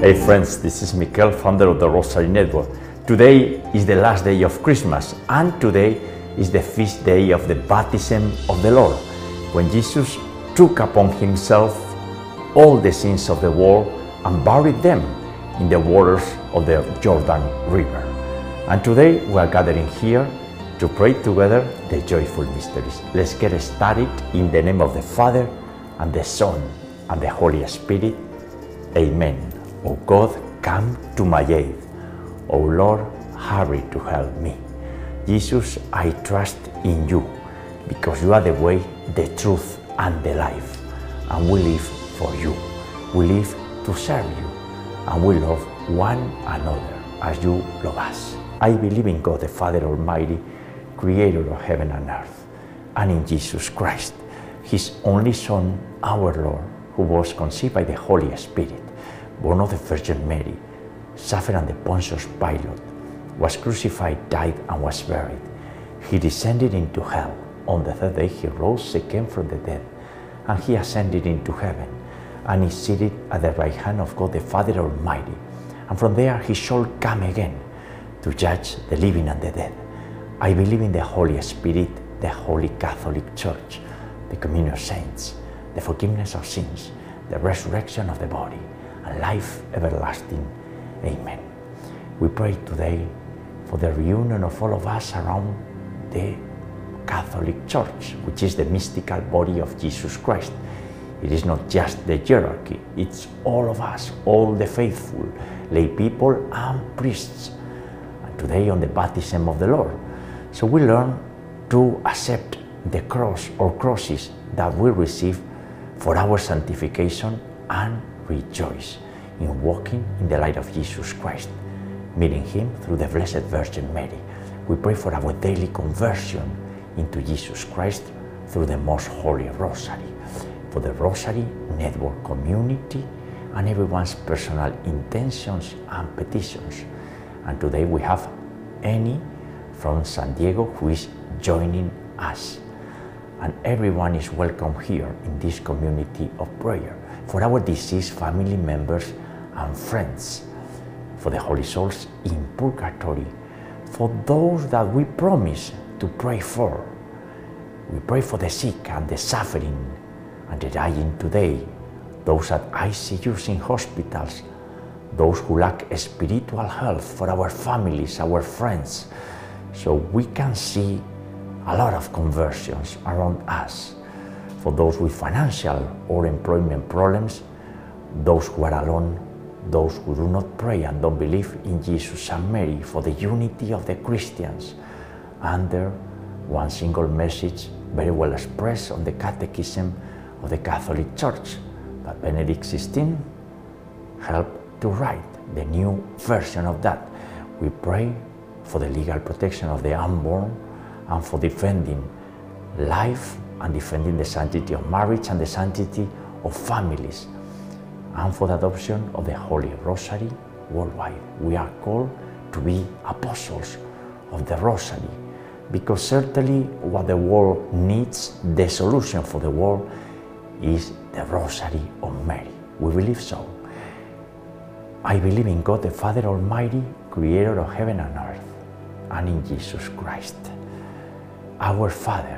Hey friends, this is Mikel, founder of the Rosary Network. Today is the last day of Christmas, and today is the feast day of the baptism of the Lord, when Jesus took upon himself all the sins of the world and buried them in the waters of the Jordan River. And today we are gathering here to pray together the joyful mysteries. Let's get started in the name of the Father and the Son and the Holy Spirit. Amen. O God, come to my aid. O Lord, hurry to help me. Jesus, I trust in you because you are the way, the truth, and the life. And we live for you. We live to serve you. And we love one another as you love us. I believe in God the Father Almighty, creator of heaven and earth, and in Jesus Christ, his only Son, our Lord, who was conceived by the Holy Spirit, born of the Virgin Mary, suffered under Pontius Pilate, was crucified, died, and was buried. He descended into hell. On the third day, he rose again from the dead, and he ascended into heaven, and is seated at the right hand of God the Father Almighty. And from there, he shall come again to judge the living and the dead. I believe in the Holy Spirit, the Holy Catholic Church, the communion of saints, the forgiveness of sins, the resurrection of the body, and life everlasting. Amen. We pray today for the reunion of all of us around the Catholic Church, which is the mystical body of Jesus Christ. It is not just the hierarchy, it's all of us, all the faithful, lay people and priests. And today on the baptism of the Lord. So we learn to accept the cross or crosses that we receive for our sanctification and rejoice in walking in the light of Jesus Christ, meeting Him through the Blessed Virgin Mary. We pray for our daily conversion into Jesus Christ through the Most Holy Rosary, for the Rosary Network community and everyone's personal intentions and petitions. And today we have Annie from San Diego who is joining us. And everyone is welcome here in this community of prayer for our deceased family members and friends, for the holy souls in purgatory, for those that we promise to pray for. We pray for the sick and the suffering and the dying today, those at ICUs in hospitals, those who lack spiritual health for our families, our friends, so we can see a lot of conversions around us. For those with financial or employment problems, those who are alone, those who do not pray and don't believe in Jesus and Mary, for the unity of the Christians, under one single message very well expressed on the Catechism of the Catholic Church that Benedict XVI helped to write the new version of that. We pray for the legal protection of the unborn and for defending life and defending the sanctity of marriage and the sanctity of families and for the adoption of the Holy Rosary worldwide. We are called to be apostles of the Rosary because certainly what the world needs, the solution for the world, is the Rosary of Mary. We believe so. I believe in God the Father Almighty, creator of heaven and earth, and in Jesus Christ. Our Father,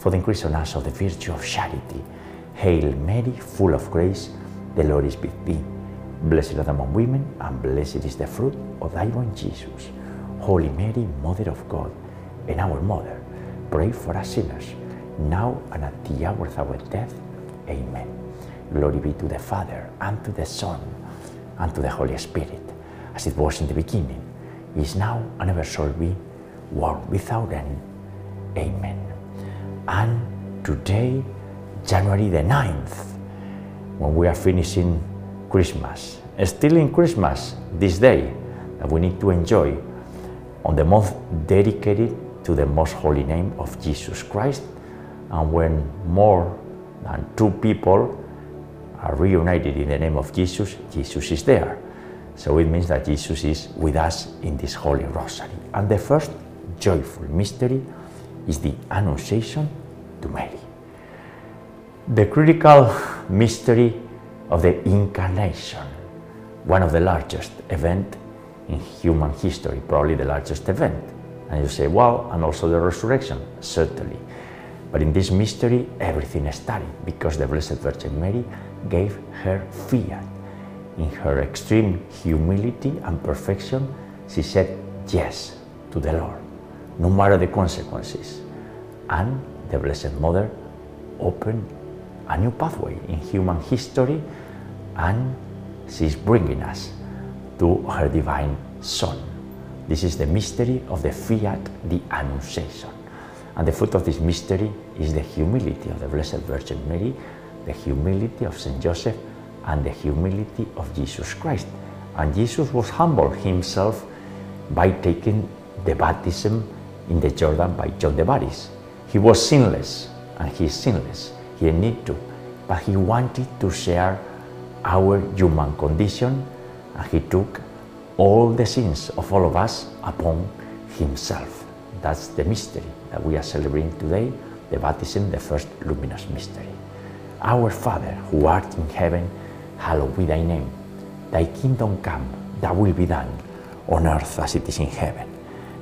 For the increase on us of the virtue of charity. Hail Mary, full of grace, the Lord is with thee. Blessed art thou among women, and blessed is the fruit of thy womb, Jesus. Holy Mary, Mother of God, and our Mother, pray for us sinners, now and at the hour of our death. Amen. Glory be to the Father, and to the Son, and to the Holy Spirit, as it was in the beginning, is now, and ever shall be, world without end. Amen. And today, January the 9th, when we are finishing Christmas, still in Christmas this day that we need to enjoy on the month dedicated to the most holy name of Jesus Christ, and when more than two people are reunited in the name of Jesus, Jesus is there. So it means that Jesus is with us in this holy rosary. And the first joyful mystery is the Annunciation to Mary. The critical mystery of the Incarnation, one of the largest events in human history, probably the largest event. And you say, well, and also the resurrection, certainly. But in this mystery, everything started because the Blessed Virgin Mary gave her fiat. In her extreme humility and perfection, she said yes to the Lord, no matter the consequences. And the Blessed Mother opened a new pathway in human history, and she's bringing us to her divine Son. This is the mystery of the fiat, the Annunciation. And the fruit of this mystery is the humility of the Blessed Virgin Mary, the humility of Saint Joseph, and the humility of Jesus Christ. And Jesus was humble himself by taking the baptism in the Jordan by John the Baptist. He was sinless, and he is sinless. He didn't need to, but he wanted to share our human condition, and he took all the sins of all of us upon himself. That's the mystery that we are celebrating today, the baptism, the first luminous mystery. Our Father, who art in heaven, hallowed be thy name. Thy kingdom come, thy will be done, on earth as it is in heaven.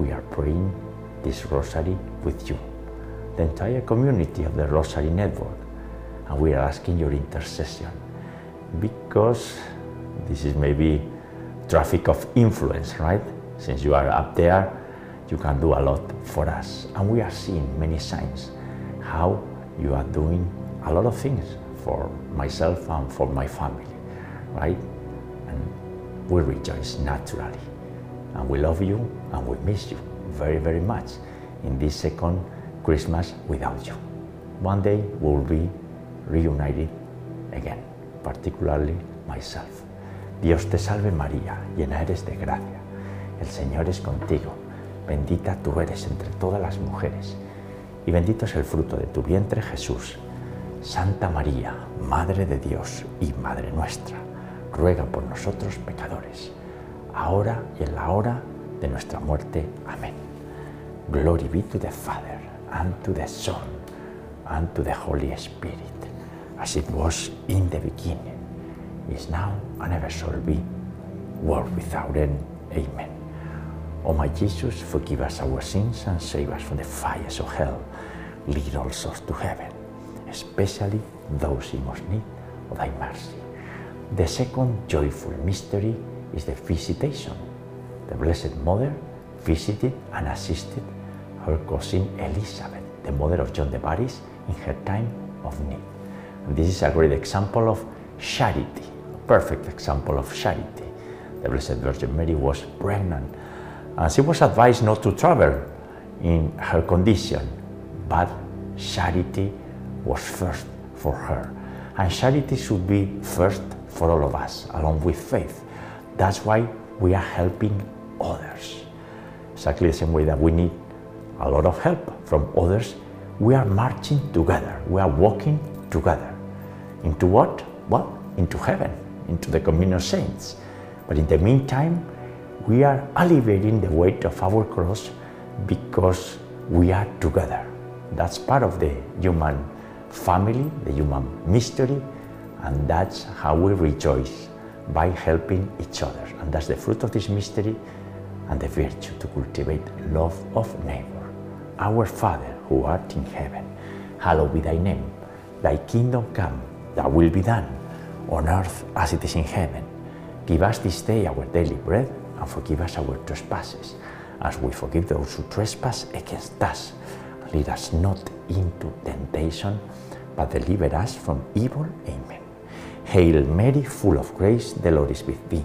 we are praying this rosary with you, the entire community of the Rosary Network, and we are asking your intercession because this is maybe traffic of influence, right? Since you are up there, you can do a lot for us. And we are seeing many signs how you are doing a lot of things for myself and for my family, right? And we rejoice naturally. And we love you and we miss you very, very much in this second Christmas without you. One day we will be reunited again, particularly myself. Dios te salve María, llena eres de gracia. El Señor es contigo, bendita tú eres entre todas las mujeres, y bendito es el fruto de tu vientre Jesús. Santa María, Madre de Dios y Madre nuestra, ruega por nosotros pecadores, ahora y en la hora de nuestra muerte. Amén. Glory be to the Father, and to the Son, and to the Holy Spirit, as it was in the beginning, is now, and ever shall be, world without end. Amen. O my Jesus, forgive us our sins and save us from the fires of hell. Lead all souls to heaven, especially those in most need of thy mercy. The second joyful mystery is the visitation. The Blessed Mother visited and assisted her cousin Elizabeth, the mother of John the Baptist, in her time of need. And this is a great example of charity, a perfect example of charity. The Blessed Virgin Mary was pregnant and she was advised not to travel in her condition, but charity was first for her. And charity should be first for all of us, along with faith. That's why we are helping others. Exactly the same way that we need a lot of help from others, we are marching together, we are walking together. Into what? Well, into heaven, into the communion of saints. But in the meantime, we are alleviating the weight of our cross because we are together. That's part of the human family, the human mystery, and that's how we rejoice by helping each other. And that's the fruit of this mystery and the virtue to cultivate love of neighbor. Our Father who art in heaven, hallowed be thy name. Thy kingdom come, thy will be done, on earth as it is in heaven. Give us this day our daily bread and forgive us our trespasses, as we forgive those who trespass against us. Lead us not into temptation, but deliver us from evil. Amen. Hail Mary, full of grace, the Lord is with thee.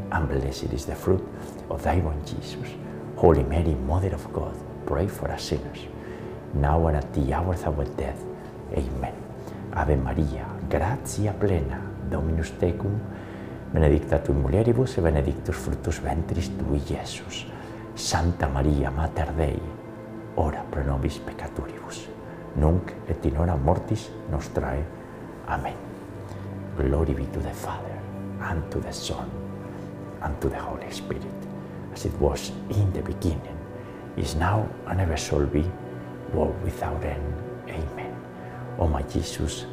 and blessed is the fruit of thy womb, Jesus. Holy Mary, Mother of God, pray for us sinners, now and at the hour of our death. Amen. Ave Maria, gratia plena, Dominus tecum, benedicta tu in mulieribus et benedictus fructus ventris tui, Iesus. Santa Maria, Mater Dei, ora pro nobis peccatoribus, nunc et in hora mortis nostrae. Amen. Glory be to the Father, and to the Son, and to the Holy Spirit, as it was in the beginning, is now, and ever shall be, world without end. Amen. O my Jesus,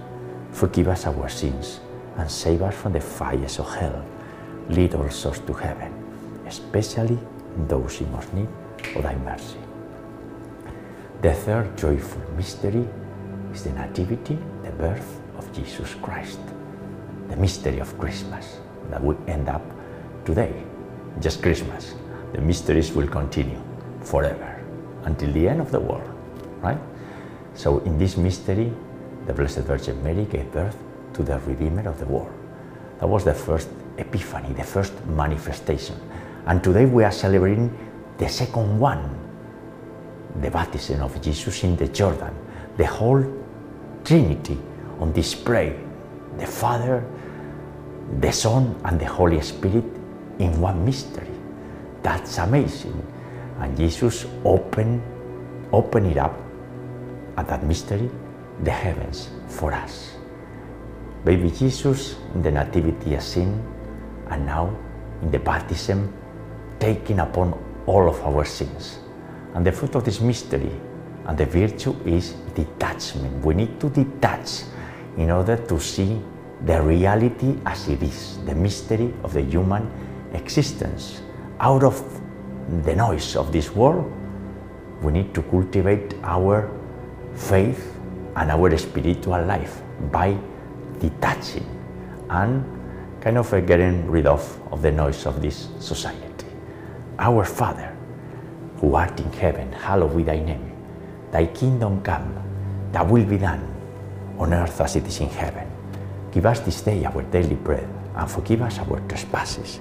forgive us our sins, and save us from the fires of hell. Lead all souls to heaven, especially those in most need of thy mercy. The third joyful mystery is the Nativity, the birth of Jesus Christ, the mystery of Christmas that we end up today, just Christmas. The mysteries will continue forever until the end of the world, right? So, in this mystery, the Blessed Virgin Mary gave birth to the Redeemer of the world. That was the first epiphany, the first manifestation. And today we are celebrating the second one, the baptism of Jesus in the Jordan, the whole Trinity on display, the Father, the Son, and the Holy Spirit in one mystery. That's amazing. And Jesus opened, opened it up at that mystery, the heavens for us. Baby Jesus in the Nativity scene, and now in the baptism, taking upon all of our sins. And the fruit of this mystery and the virtue is detachment. We need to detach in order to see the reality as it is, the mystery of the human existence. Out of the noise of this world, we need to cultivate our faith and our spiritual life by detaching and kind of uh, getting rid of, of the noise of this society. Our Father, who art in heaven, hallowed be thy name. Thy kingdom come, thy will be done, on earth as it is in heaven. Give us this day our daily bread, and forgive us our trespasses,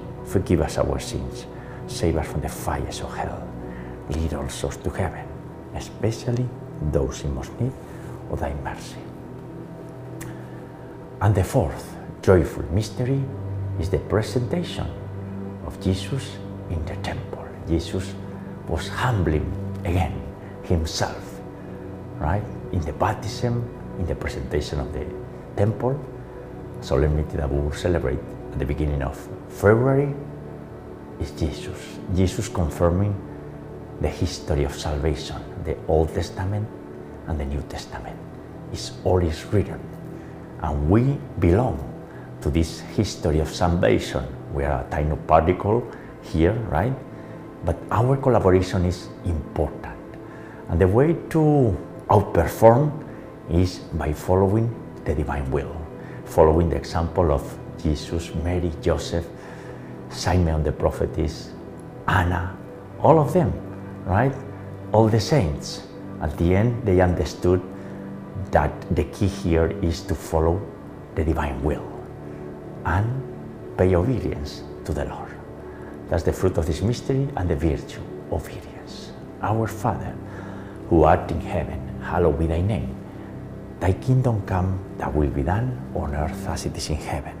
forgive us our sins, save us from the fires of hell, lead all souls to heaven, especially those in most need of thy mercy. And the fourth joyful mystery is the presentation of Jesus in the temple. Jesus was humbling again himself, right? In the baptism, in the presentation of the temple, solemnity that we will celebrate at the beginning of February, is Jesus. Jesus confirming the history of salvation, the Old Testament and the New Testament. It's all is written. And we belong to this history of salvation. We are a tiny particle here, right? But our collaboration is important. And the way to outperform is by following the divine will, following the example of Jesus, Mary, Joseph, Simon the prophetess, Anna, all of them, right? All the saints. At the end, they understood that the key here is to follow the divine will and pay obedience to the Lord. That's the fruit of this mystery and the virtue, of obedience. Our Father, who art in heaven, hallowed be thy name. Thy kingdom come, thy will be done on earth as it is in heaven.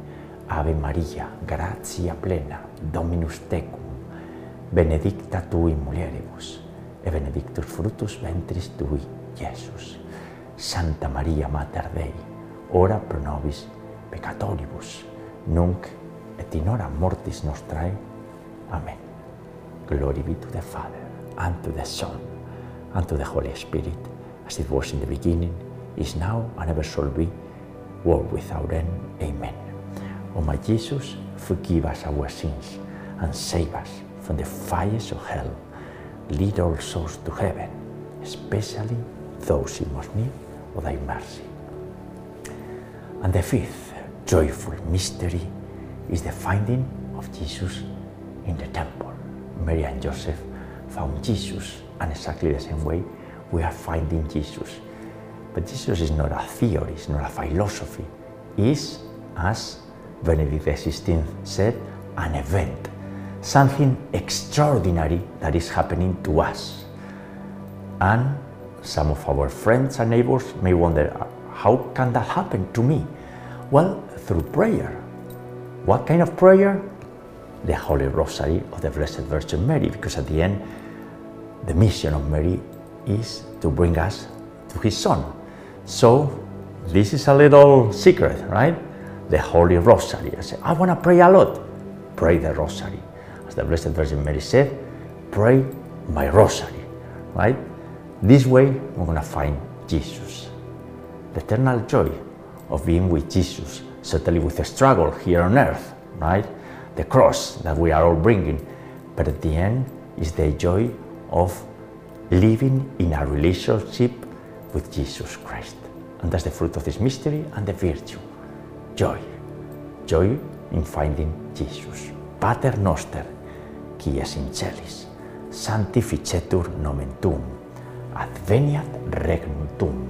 Ave Maria, gratia plena, Dominus tecum, benedicta tu in mulieribus, e benedictus fructus ventris tui, Iesus. Santa Maria Mater Dei, ora pro nobis peccatoribus, nunc et in hora mortis nostrae. Amen. Glory be to the Father, and to the Son, and to the Holy Spirit, as it was in the beginning, is now, and ever shall be, world without end. Amen. O my Jesus, forgive us our sins, and save us from the fires of hell. Lead all souls to heaven, especially those in most need of thy mercy. And the fifth joyful mystery is the finding of Jesus in the temple. Mary and Joseph found Jesus, and exactly the same way we are finding Jesus But Jesus is not a theory, it's not a philosophy. is as Benedict XVI said, an event, something extraordinary that is happening to us. And some of our friends and neighbors may wonder, how can that happen to me? Well, through prayer. What kind of prayer? The Holy Rosary of the Blessed Virgin Mary, because at the end, the mission of Mary is to bring us to His Son. So, this is a little secret, right? The Holy Rosary. I say, I want to pray a lot. Pray the Rosary. As the Blessed Virgin Mary said, pray my Rosary, right? This way, we're going to find Jesus. The eternal joy of being with Jesus, certainly with the struggle here on earth, right? The cross that we are all bringing. But at the end is the joy of living in a relationship with Jesus Christ. And that's the fruit of this mystery and the virtue. joy. Joy in finding Jesus. Pater noster, qui es in celis, sanctificetur nomen tuum, adveniat regnum tuum,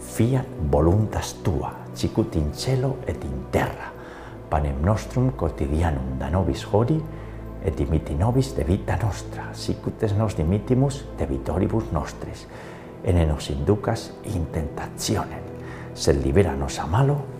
fiat voluntas tua, sicut in cielo et in terra, panem nostrum quotidianum da nobis hodie, et dimiti nobis de vita nostra, sicut es nos dimitimus de vitoribus nostris, ene nos inducas in tentationem, sed libera nos a malo,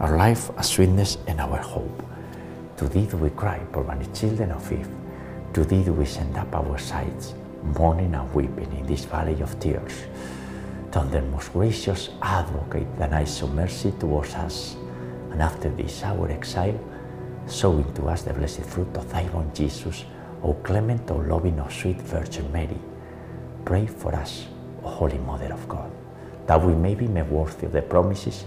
our life, our sweetness, and our hope. To thee do we cry, poor banished children of Eve. To thee do we send up our sighs, mourning and weeping in this valley of tears. Turn then, most gracious Advocate, thine eyes of mercy towards us, and after this our exile, sow into us the blessed fruit of thy womb, Jesus, O clement, O loving, O sweet Virgin Mary. Pray for us, O Holy Mother of God, that we may be made worthy of the promises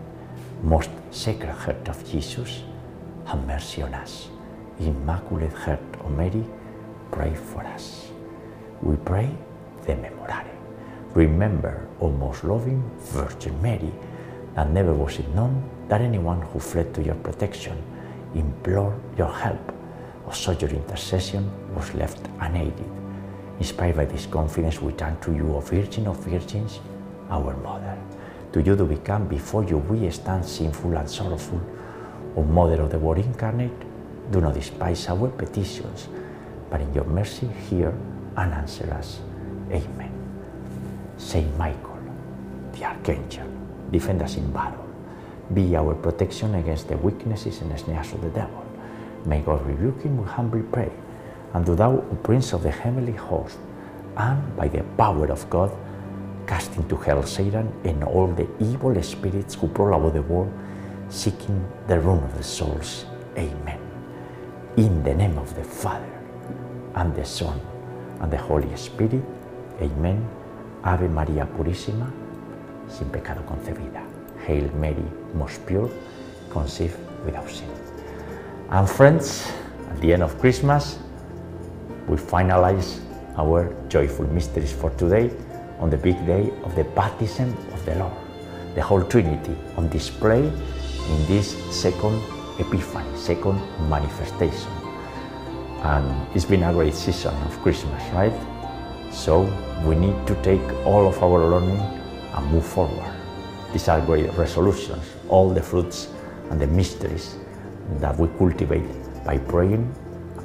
Most Sacred Heart of Jesus, have mercy on us. Immaculate Heart of Mary, pray for us. We pray the Memorare. Remember, O most loving Virgin Mary, that never was it known that anyone who fled to your protection, implored your help, or sought your intercession was left unaided. Inspired by this confidence, we turn to you, O Virgin of Virgins, our Mother. To you do we come, before you we stand sinful and sorrowful. O Mother of the Word incarnate, do not despise our petitions, but in your mercy hear and answer us. Amen. Saint Michael, the Archangel, defend us in battle. Be our protection against the weaknesses and snares of the devil. May God rebuke him, we humbly pray. And do thou, O Prince of the heavenly host, and by the power of God, cast into hell Satan and all the evil spirits who prowl about the world, seeking the ruin of the souls. Amen. In the name of the Father, and the Son, and the Holy Spirit. Amen. Ave María Purísima, sin pecado concebida. Hail Mary, most pure, conceived without sin. And friends, at the end of Christmas, we finalize our joyful mysteries for today on the big day of the baptism of the Lord. The whole Trinity on display in this second Epiphany, second manifestation. And it's been a great season of Christmas, right? So we need to take all of our learning and move forward. These are great resolutions, all the fruits and the mysteries that we cultivate by praying,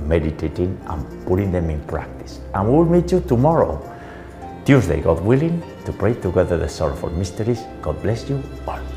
meditating, and putting them in practice. And we'll meet you tomorrow, Tuesday, God willing, to pray together the sorrowful mysteries. God bless you all.